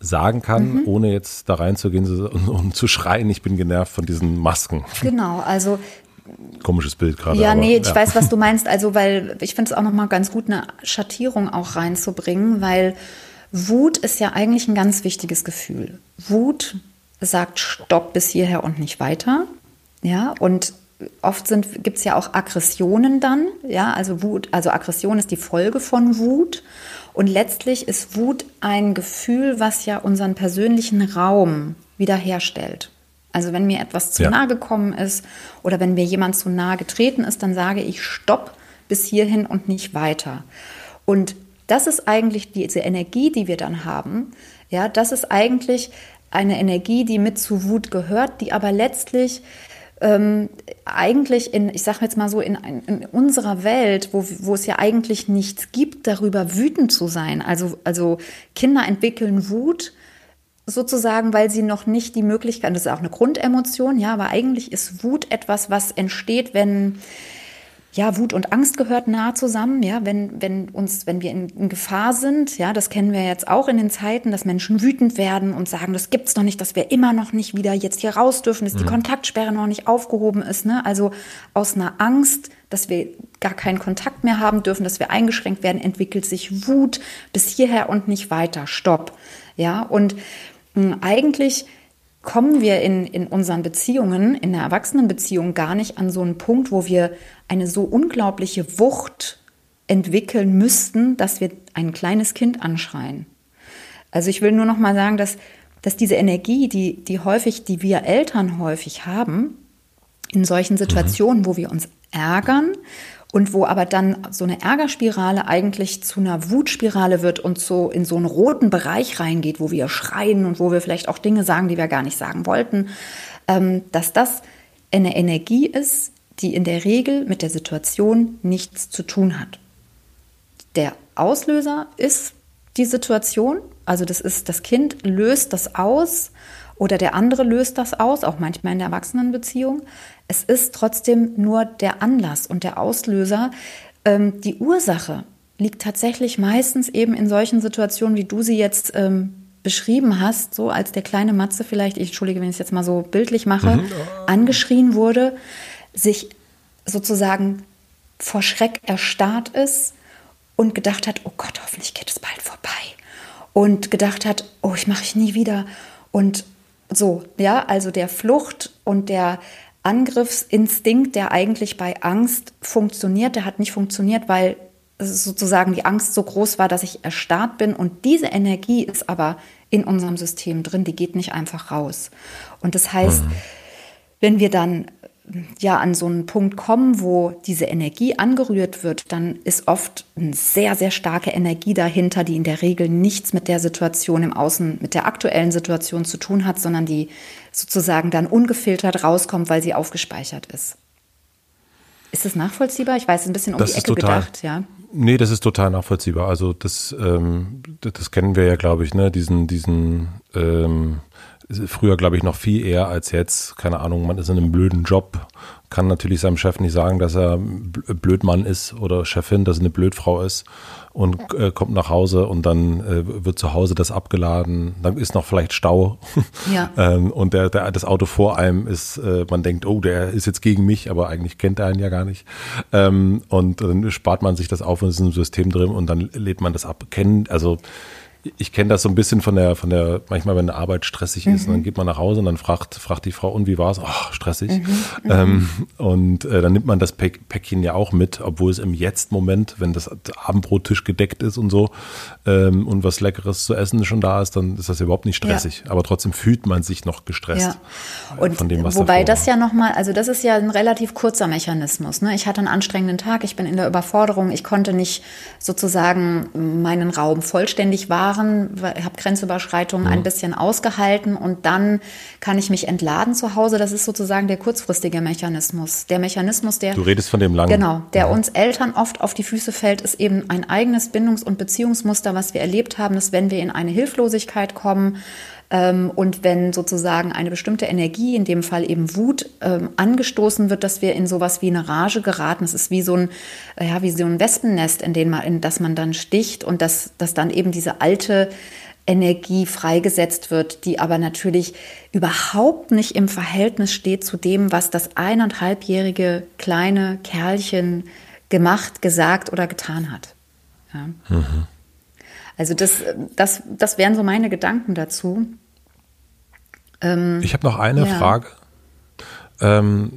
sagen kann, mhm. ohne jetzt da reinzugehen und, und, zu schreien, ich bin genervt von diesen Masken. Genau, also komisches Bild gerade. Ja, aber, nee, ich ja. weiß, was du *laughs* meinst. Also, weil ich finde es auch nochmal ganz gut, eine Schattierung auch reinzubringen, weil Wut ist ja eigentlich ein ganz wichtiges Gefühl. Wut sagt Stopp bis hierher und nicht weiter. Ja, und oft gibt es ja auch Aggressionen dann, ja, also Wut, also Aggression ist die Folge von Wut. Und letztlich ist Wut ein Gefühl, was ja unseren persönlichen Raum wiederherstellt. Also wenn mir etwas zu ja. nahe gekommen ist oder wenn mir jemand zu nahe getreten ist, dann sage ich Stopp bis hierhin und nicht weiter. Und das ist eigentlich diese Energie, die wir dann haben. Ja, das ist eigentlich eine Energie, die mit zu Wut gehört, die aber letztlich ähm, eigentlich in, ich sage jetzt mal so, in, in, unserer Welt, wo, wo es ja eigentlich nichts gibt, darüber wütend zu sein. Also, also Kinder entwickeln Wut sozusagen, weil sie noch nicht die Möglichkeit, das ist auch eine Grundemotion, ja, aber eigentlich ist Wut etwas, was entsteht, wenn ja, Wut und Angst gehört nah zusammen, ja, wenn, wenn uns, wenn wir in, in, Gefahr sind, ja, das kennen wir jetzt auch in den Zeiten, dass Menschen wütend werden und sagen, das gibt's noch nicht, dass wir immer noch nicht wieder jetzt hier raus dürfen, dass mhm. die Kontaktsperre noch nicht aufgehoben ist, ne, also aus einer Angst, dass wir gar keinen Kontakt mehr haben dürfen, dass wir eingeschränkt werden, entwickelt sich Wut bis hierher und nicht weiter, stopp, ja, und mh, hm, eigentlich kommen wir in, in unseren Beziehungen, in der Erwachsenenbeziehung gar nicht an so einen Punkt, wo wir eine so unglaubliche Wucht entwickeln müssten, dass wir ein kleines Kind anschreien. Also ich will nur noch mal sagen, dass, dass diese Energie, die, die häufig, die wir Eltern häufig haben, in solchen Situationen, wo wir uns ärgern und wo aber dann so eine Ärgerspirale eigentlich zu einer Wutspirale wird und so in so einen roten Bereich reingeht, wo wir schreien und wo wir vielleicht auch Dinge sagen, die wir gar nicht sagen wollten, ähm, dass das eine Energie ist, die in der Regel mit der Situation nichts zu tun hat. Der Auslöser ist die Situation, also das ist, das Kind löst das aus oder der andere löst das aus, auch manchmal in der Erwachsenenbeziehung. Es ist trotzdem nur der Anlass und der Auslöser. Ähm, die Ursache liegt tatsächlich meistens eben in solchen Situationen, wie du sie jetzt ähm, beschrieben hast, so als der kleine Matze vielleicht, ich entschuldige, wenn ich es jetzt mal so bildlich mache, mhm. angeschrien wurde, sich sozusagen vor Schreck erstarrt ist und gedacht hat, oh Gott, hoffentlich geht es bald vorbei. Und gedacht hat, oh, ich mache ich nie wieder. Und so, ja, also der Flucht und der Angriffsinstinkt, der eigentlich bei Angst funktioniert, der hat nicht funktioniert, weil sozusagen die Angst so groß war, dass ich erstarrt bin. Und diese Energie ist aber in unserem System drin, die geht nicht einfach raus. Und das heißt, mhm. wenn wir dann ja an so einen Punkt kommen, wo diese Energie angerührt wird, dann ist oft eine sehr, sehr starke Energie dahinter, die in der Regel nichts mit der Situation im Außen, mit der aktuellen Situation zu tun hat, sondern die sozusagen dann ungefiltert rauskommt, weil sie aufgespeichert ist. Ist das nachvollziehbar? Ich weiß, ein bisschen um das die Ecke total, gedacht, ja. Nee, das ist total nachvollziehbar. Also das, ähm, das kennen wir ja, glaube ich, ne? Diesen, diesen ähm, früher, glaube ich, noch viel eher als jetzt. Keine Ahnung, man ist in einem blöden Job, kann natürlich seinem Chef nicht sagen, dass er Blödmann ist oder Chefin, dass er eine Blödfrau ist und äh, kommt nach Hause und dann äh, wird zu Hause das abgeladen. Dann ist noch vielleicht Stau *laughs* ja. *laughs* ähm, und der, der, das Auto vor einem ist, äh, man denkt, oh, der ist jetzt gegen mich, aber eigentlich kennt er einen ja gar nicht. Ähm, und dann spart man sich das auf und ist in einem System drin und dann lädt man das ab. Kennen, also ich kenne das so ein bisschen von der, von der, manchmal, wenn eine Arbeit stressig mhm. ist, dann geht man nach Hause und dann fragt, fragt die Frau, und wie war es? Ach, stressig. Mhm. mhm. *laughs* Ähm, und äh, dann nimmt man das Päckchen ja auch mit, obwohl es im Jetzt-Moment, wenn das Abendbrottisch gedeckt ist und so ähm, und was Leckeres zu essen schon da ist, dann ist das überhaupt nicht stressig. Ja. Aber trotzdem fühlt man sich noch gestresst ja. und von dem, was Wobei das ja nochmal, also das ist ja ein relativ kurzer Mechanismus. Ne? Ich hatte einen anstrengenden Tag, ich bin in der Überforderung, ich konnte nicht sozusagen meinen Raum vollständig wahren Jahren, habe Grenzüberschreitungen mhm. ein bisschen ausgehalten und dann kann ich mich entladen zu Hause. Das ist sozusagen der kurzfristige Mechanismus. Der Mechanismus, der. Du redest von dem langen. Genau, der mhm. uns Eltern oft auf die Füße fällt, ist eben ein eigenes Bindungs- und Beziehungsmuster, was wir erlebt haben, dass wenn wir in eine Hilflosigkeit kommen, und wenn sozusagen eine bestimmte Energie, in dem Fall eben Wut, ähm, angestoßen wird, dass wir in sowas wie eine Rage geraten. Es ist wie so ein, äh, ja, wie so ein Wespennest, in, den man, in das man dann sticht und dass, dass dann eben diese alte Energie freigesetzt wird, die aber natürlich überhaupt nicht im Verhältnis steht zu dem, was das eineinhalbjährige kleine Kerlchen gemacht, gesagt oder getan hat. Ja. Mhm. Also das, das, das wären so meine Gedanken dazu. Ähm, ich habe noch eine ja. Frage. Ähm,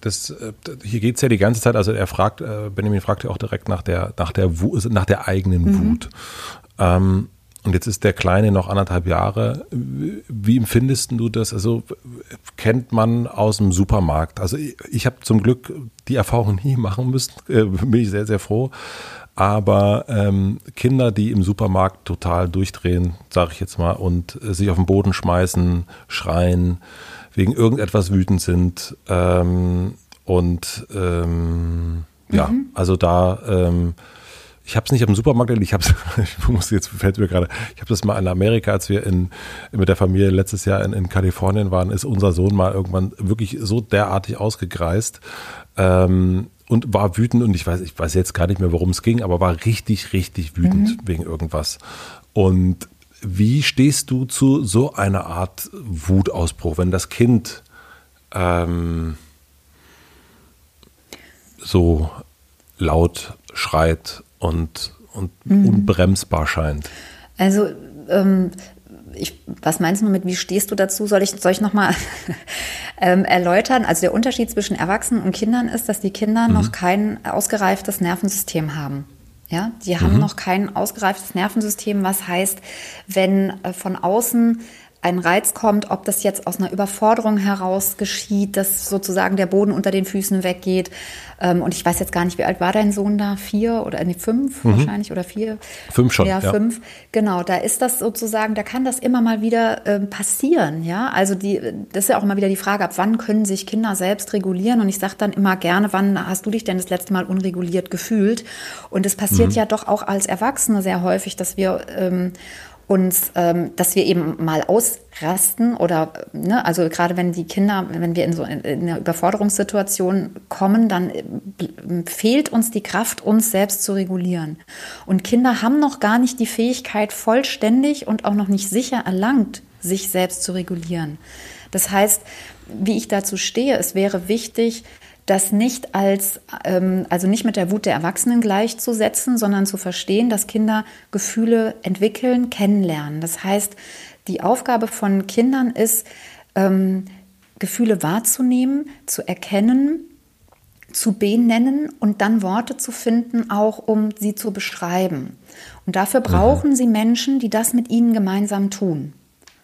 das, hier geht es ja die ganze Zeit, also er fragt, äh, Benjamin fragt ja auch direkt nach der, nach der, Wut, nach der eigenen mhm. Wut. Ähm, und jetzt ist der Kleine noch anderthalb Jahre. Wie empfindest du das? Also kennt man aus dem Supermarkt? Also ich, ich habe zum Glück die Erfahrung nie *laughs* machen müssen. Äh, bin ich sehr, sehr froh. Aber ähm, Kinder, die im Supermarkt total durchdrehen, sage ich jetzt mal, und äh, sich auf den Boden schmeißen, schreien, wegen irgendetwas wütend sind. Ähm, und ähm, mhm. ja, also da, ähm, ich habe es nicht im Supermarkt erlebt, ich habe *laughs* ich muss jetzt fällt mir gerade, ich habe das mal in Amerika, als wir in, mit der Familie letztes Jahr in, in Kalifornien waren, ist unser Sohn mal irgendwann wirklich so derartig ausgegreist, ähm, und war wütend und ich weiß, ich weiß jetzt gar nicht mehr, worum es ging, aber war richtig, richtig wütend mhm. wegen irgendwas. Und wie stehst du zu so einer Art Wutausbruch, wenn das Kind ähm, so laut schreit und, und mhm. unbremsbar scheint? Also ähm, ich, was meinst du mit, wie stehst du dazu? Soll ich, soll ich nochmal *laughs* ähm, erläutern? Also der Unterschied zwischen Erwachsenen und Kindern ist, dass die Kinder mhm. noch kein ausgereiftes Nervensystem haben. Ja, die haben mhm. noch kein ausgereiftes Nervensystem, was heißt, wenn äh, von außen ein Reiz kommt, ob das jetzt aus einer Überforderung heraus geschieht, dass sozusagen der Boden unter den Füßen weggeht. Ähm, und ich weiß jetzt gar nicht, wie alt war dein Sohn da? Vier oder nee, fünf mhm. wahrscheinlich oder vier? Fünf schon. Ja, ja, fünf. Genau, da ist das sozusagen, da kann das immer mal wieder äh, passieren. Ja, also die, das ist ja auch immer wieder die Frage, ab wann können sich Kinder selbst regulieren? Und ich sage dann immer gerne, wann hast du dich denn das letzte Mal unreguliert gefühlt? Und es passiert mhm. ja doch auch als Erwachsene sehr häufig, dass wir ähm, uns, ähm, dass wir eben mal ausrasten oder, ne, also gerade wenn die Kinder, wenn wir in so in, in eine Überforderungssituation kommen, dann äh, fehlt uns die Kraft, uns selbst zu regulieren. Und Kinder haben noch gar nicht die Fähigkeit, vollständig und auch noch nicht sicher erlangt, sich selbst zu regulieren. Das heißt, wie ich dazu stehe, es wäre wichtig, das nicht als, ähm, also nicht mit der Wut der Erwachsenen gleichzusetzen, sondern zu verstehen, dass Kinder Gefühle entwickeln, kennenlernen. Das heißt, die Aufgabe von Kindern ist, ähm, Gefühle wahrzunehmen, zu erkennen, zu benennen und dann Worte zu finden, auch um sie zu beschreiben. Und dafür mhm. brauchen mhm. sie Menschen, die das mit ihnen gemeinsam tun.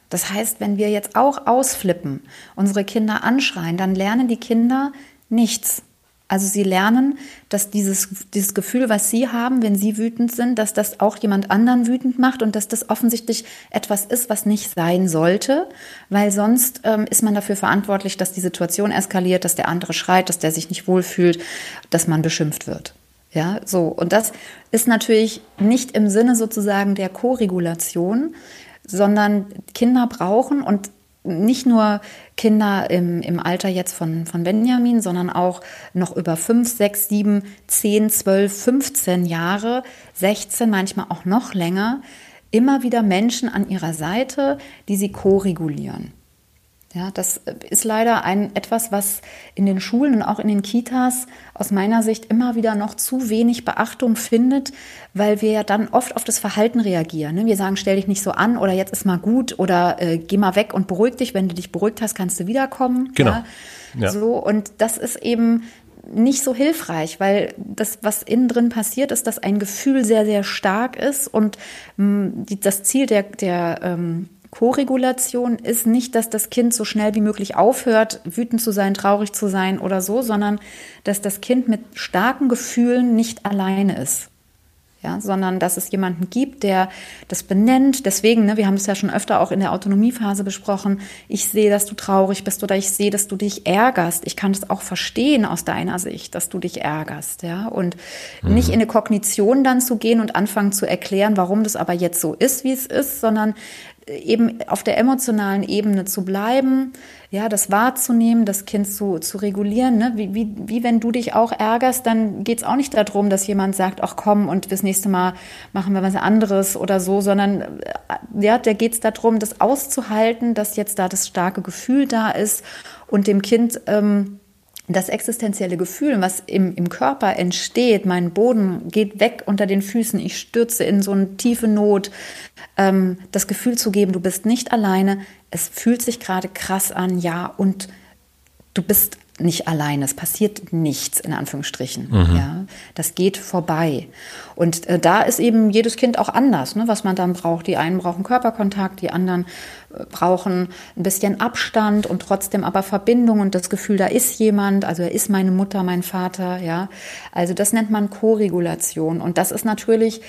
Das heißt, wenn wir jetzt auch ausflippen, unsere Kinder anschreien, dann lernen die Kinder nichts. Also sie lernen, dass dieses, dieses Gefühl, was sie haben, wenn sie wütend sind, dass das auch jemand anderen wütend macht und dass das offensichtlich etwas ist, was nicht sein sollte, weil sonst ähm, ist man dafür verantwortlich, dass die Situation eskaliert, dass der andere schreit, dass der sich nicht wohlfühlt, dass man beschimpft wird. Ja, so. Und das ist natürlich nicht im Sinne sozusagen der Koregulation, sondern Kinder brauchen und nicht nur Kinder im, im Alter jetzt von, von Benjamin, sondern auch noch über 5, 6, 7, 10, 12, 15 Jahre, 16, manchmal auch noch länger, immer wieder Menschen an ihrer Seite, die sie ko-regulieren. Ja, das ist leider ein etwas, was in den Schulen und auch in den Kitas aus meiner Sicht immer wieder noch zu wenig Beachtung findet, weil wir ja dann oft auf das Verhalten reagieren. Ne? Wir sagen, stell dich nicht so an oder jetzt ist mal gut oder äh, geh mal weg und beruhig dich. Wenn du dich beruhigt hast, kannst du wiederkommen. Genau. Ja? Ja. So und das ist eben nicht so hilfreich, weil das, was innen drin passiert, ist, dass ein Gefühl sehr, sehr stark ist und mh, die, das Ziel der, der ähm, Koregulation ist nicht, dass das Kind so schnell wie möglich aufhört, wütend zu sein, traurig zu sein oder so, sondern dass das Kind mit starken Gefühlen nicht alleine ist. Ja, sondern dass es jemanden gibt, der das benennt. Deswegen, ne, wir haben es ja schon öfter auch in der Autonomiephase besprochen. Ich sehe, dass du traurig bist oder ich sehe, dass du dich ärgerst. Ich kann das auch verstehen aus deiner Sicht, dass du dich ärgerst. Ja, und mhm. nicht in eine Kognition dann zu gehen und anfangen zu erklären, warum das aber jetzt so ist, wie es ist, sondern eben auf der emotionalen Ebene zu bleiben, ja, das wahrzunehmen, das Kind zu, zu regulieren. Ne? Wie, wie, wie wenn du dich auch ärgerst, dann geht es auch nicht darum, dass jemand sagt, ach komm und das nächste Mal machen wir was anderes oder so, sondern äh, ja, da geht es darum, das auszuhalten, dass jetzt da das starke Gefühl da ist und dem Kind ähm, das existenzielle Gefühl, was im, im Körper entsteht, mein Boden geht weg unter den Füßen, ich stürze in so eine tiefe Not, ähm, das Gefühl zu geben, du bist nicht alleine, es fühlt sich gerade krass an, ja, und du bist nicht alleine, es passiert nichts in Anführungsstrichen. Mhm. Ja, das geht vorbei. Und äh, da ist eben jedes Kind auch anders, ne, was man dann braucht. Die einen brauchen Körperkontakt, die anderen brauchen ein bisschen Abstand und trotzdem aber Verbindung und das Gefühl, da ist jemand, also er ist meine Mutter, mein Vater, ja. Also das nennt man Koregulation und das ist natürlich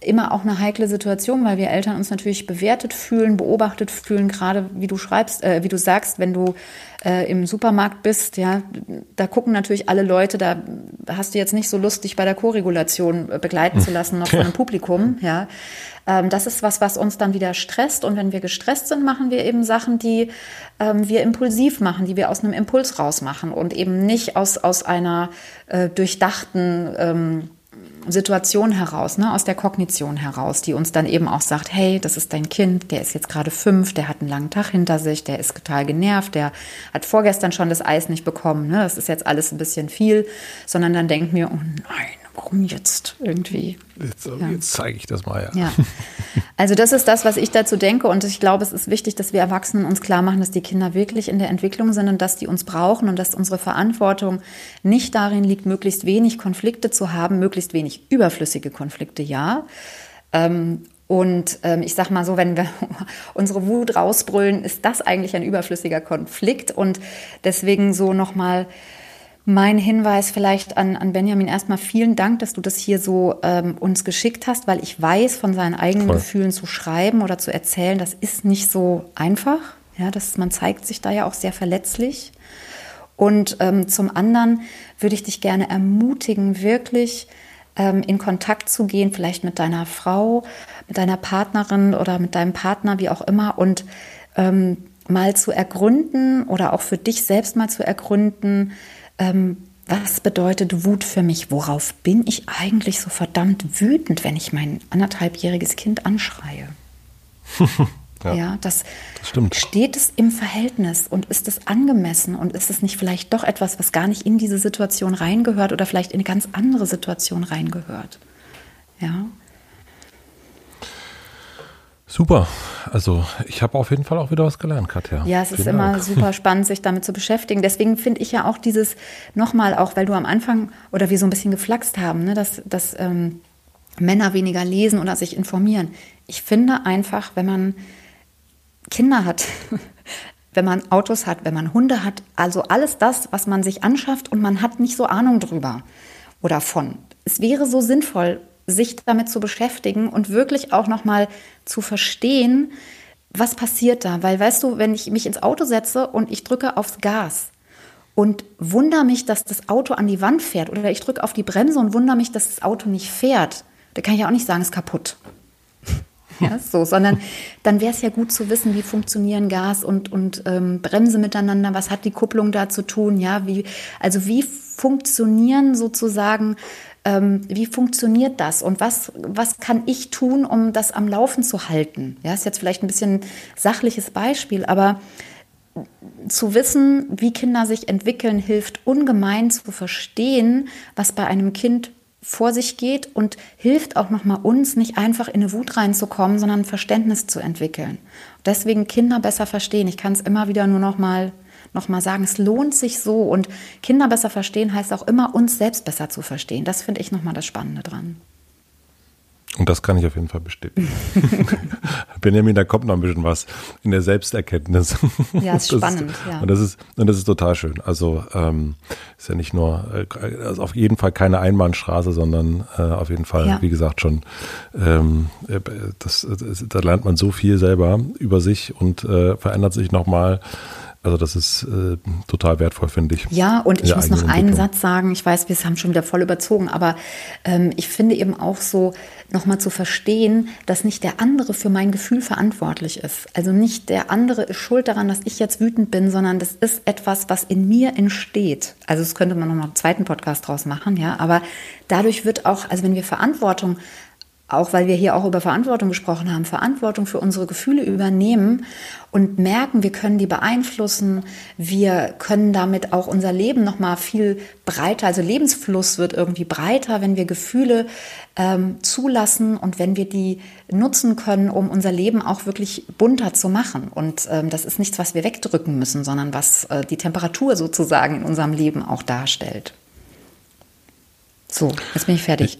immer auch eine heikle Situation, weil wir Eltern uns natürlich bewertet fühlen, beobachtet fühlen, gerade wie du schreibst, äh, wie du sagst, wenn du äh, im Supermarkt bist, ja, da gucken natürlich alle Leute, da hast du jetzt nicht so Lust, dich bei der Koregulation äh, begleiten zu lassen, noch *laughs* von einem Publikum, ja. Ähm, das ist was, was uns dann wieder stresst und wenn wir gestresst sind, machen wir eben Sachen, die ähm, wir impulsiv machen, die wir aus einem Impuls rausmachen und eben nicht aus, aus einer äh, durchdachten ähm, Situation heraus, ne, aus der Kognition heraus, die uns dann eben auch sagt, hey, das ist dein Kind, der ist jetzt gerade fünf, der hat einen langen Tag hinter sich, der ist total genervt, der hat vorgestern schon das Eis nicht bekommen, ne, das ist jetzt alles ein bisschen viel, sondern dann denken wir, oh nein, warum jetzt irgendwie? Jetzt, ja. jetzt zeige ich das mal, ja. ja. *laughs* Also das ist das, was ich dazu denke und ich glaube, es ist wichtig, dass wir Erwachsenen uns klar machen, dass die Kinder wirklich in der Entwicklung sind und dass die uns brauchen und dass unsere Verantwortung nicht darin liegt, möglichst wenig Konflikte zu haben, möglichst wenig überflüssige Konflikte, ja. Ähm, und ähm, ich sag mal so, wenn wir *laughs* unsere Wut rausbrüllen, ist das eigentlich ein überflüssiger Konflikt. Und deswegen so nochmal mal mein Hinweis vielleicht an, an Benjamin erstmal vielen Dank, dass du das hier so ähm, uns geschickt hast, weil ich weiß, von seinen eigenen Voll. Gefühlen zu schreiben oder zu erzählen, das ist nicht so einfach. Ja, das, man zeigt sich da ja auch sehr verletzlich. Und ähm, zum anderen würde ich dich gerne ermutigen, wirklich ähm, in Kontakt zu gehen, vielleicht mit deiner Frau, mit deiner Partnerin oder mit deinem Partner, wie auch immer, und ähm, mal zu ergründen oder auch für dich selbst mal zu ergründen, ähm, was bedeutet Wut für mich? Worauf bin ich eigentlich so verdammt wütend, wenn ich mein anderthalbjähriges Kind anschreie? *laughs* ja, ja, das, das steht es im Verhältnis und ist es angemessen und ist es nicht vielleicht doch etwas, was gar nicht in diese Situation reingehört oder vielleicht in eine ganz andere Situation reingehört? Ja. Super. Also ich habe auf jeden Fall auch wieder was gelernt, Katja. Ja, es Vielen ist immer Dank. *laughs* super spannend, sich damit zu beschäftigen. Deswegen finde ich ja auch dieses nochmal, auch weil du am Anfang oder wir so ein bisschen geflaxt haben, ne, dass, dass ähm, Männer weniger lesen oder sich informieren. Ich finde einfach, wenn man Kinder hat, *laughs* wenn man Autos hat, wenn man Hunde hat, also alles das, was man sich anschafft und man hat nicht so Ahnung drüber oder von. Es wäre so sinnvoll, sich damit zu beschäftigen und wirklich auch nochmal zu verstehen, was passiert da. Weil weißt du, wenn ich mich ins Auto setze und ich drücke aufs Gas und wundere mich, dass das Auto an die Wand fährt oder ich drücke auf die Bremse und wundere mich, dass das Auto nicht fährt, da kann ich ja auch nicht sagen, es ist kaputt. *laughs* ja, so, sondern dann wäre es ja gut zu wissen, wie funktionieren Gas und, und ähm, Bremse miteinander, was hat die Kupplung da zu tun, ja, wie, also wie funktionieren sozusagen ähm, wie funktioniert das und was, was kann ich tun, um das am Laufen zu halten? Ja, ist jetzt vielleicht ein bisschen sachliches Beispiel, aber zu wissen, wie Kinder sich entwickeln, hilft ungemein zu verstehen, was bei einem Kind vor sich geht und hilft auch nochmal uns, nicht einfach in eine Wut reinzukommen, sondern Verständnis zu entwickeln. Deswegen Kinder besser verstehen. Ich kann es immer wieder nur nochmal nochmal sagen, es lohnt sich so. Und Kinder besser verstehen heißt auch immer, uns selbst besser zu verstehen. Das finde ich nochmal das Spannende dran. Und das kann ich auf jeden Fall bestätigen. *laughs* Benjamin, da kommt noch ein bisschen was in der Selbsterkenntnis. Ja, ist *laughs* spannend. Ist, ja. Und das ist und das ist total schön. Also ähm, ist ja nicht nur äh, also auf jeden Fall keine Einbahnstraße, sondern äh, auf jeden Fall, ja. wie gesagt, schon ähm, äh, das, das, da lernt man so viel selber über sich und äh, verändert sich nochmal mal also das ist äh, total wertvoll, finde ich. Ja, und ich muss noch einen Satz sagen. Ich weiß, wir haben schon wieder voll überzogen, aber ähm, ich finde eben auch so, nochmal zu verstehen, dass nicht der andere für mein Gefühl verantwortlich ist. Also nicht der andere ist schuld daran, dass ich jetzt wütend bin, sondern das ist etwas, was in mir entsteht. Also das könnte man nochmal einen zweiten Podcast draus machen, ja. Aber dadurch wird auch, also wenn wir Verantwortung auch weil wir hier auch über Verantwortung gesprochen haben, Verantwortung für unsere Gefühle übernehmen und merken, wir können die beeinflussen, wir können damit auch unser Leben noch mal viel breiter, also Lebensfluss wird irgendwie breiter, wenn wir Gefühle ähm, zulassen und wenn wir die nutzen können, um unser Leben auch wirklich bunter zu machen. Und ähm, das ist nichts, was wir wegdrücken müssen, sondern was äh, die Temperatur sozusagen in unserem Leben auch darstellt. So, jetzt bin ich fertig.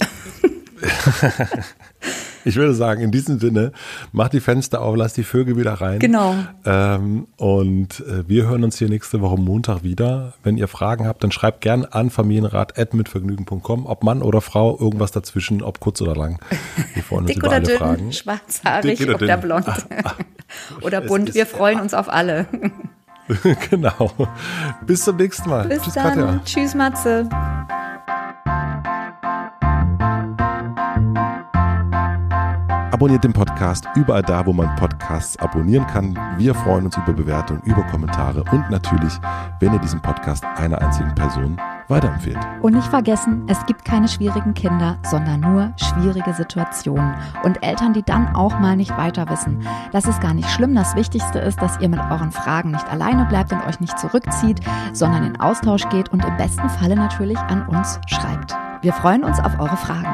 *laughs* Ich würde sagen, in diesem Sinne, mach die Fenster auf, lass die Vögel wieder rein. Genau. Ähm, und äh, wir hören uns hier nächste Woche Montag wieder. Wenn ihr Fragen habt, dann schreibt gern an familienrat.mitvergnügen.com, ob Mann oder Frau, irgendwas dazwischen, ob kurz oder lang. Wir freuen uns Dick über oder alle dünn, Fragen. schwarzhaarig Dick oder oder blond. *laughs* oder bunt, wir freuen uns auf alle. *laughs* genau. Bis zum nächsten Mal. Bis Tschüss, dann. Katja. Tschüss, Matze. Abonniert den Podcast überall da, wo man Podcasts abonnieren kann. Wir freuen uns über Bewertungen, über Kommentare und natürlich, wenn ihr diesen Podcast einer einzigen Person weiterempfehlt. Und nicht vergessen, es gibt keine schwierigen Kinder, sondern nur schwierige Situationen. Und Eltern, die dann auch mal nicht weiter wissen. Das ist gar nicht schlimm. Das Wichtigste ist, dass ihr mit euren Fragen nicht alleine bleibt und euch nicht zurückzieht, sondern in Austausch geht und im besten Falle natürlich an uns schreibt. Wir freuen uns auf eure Fragen.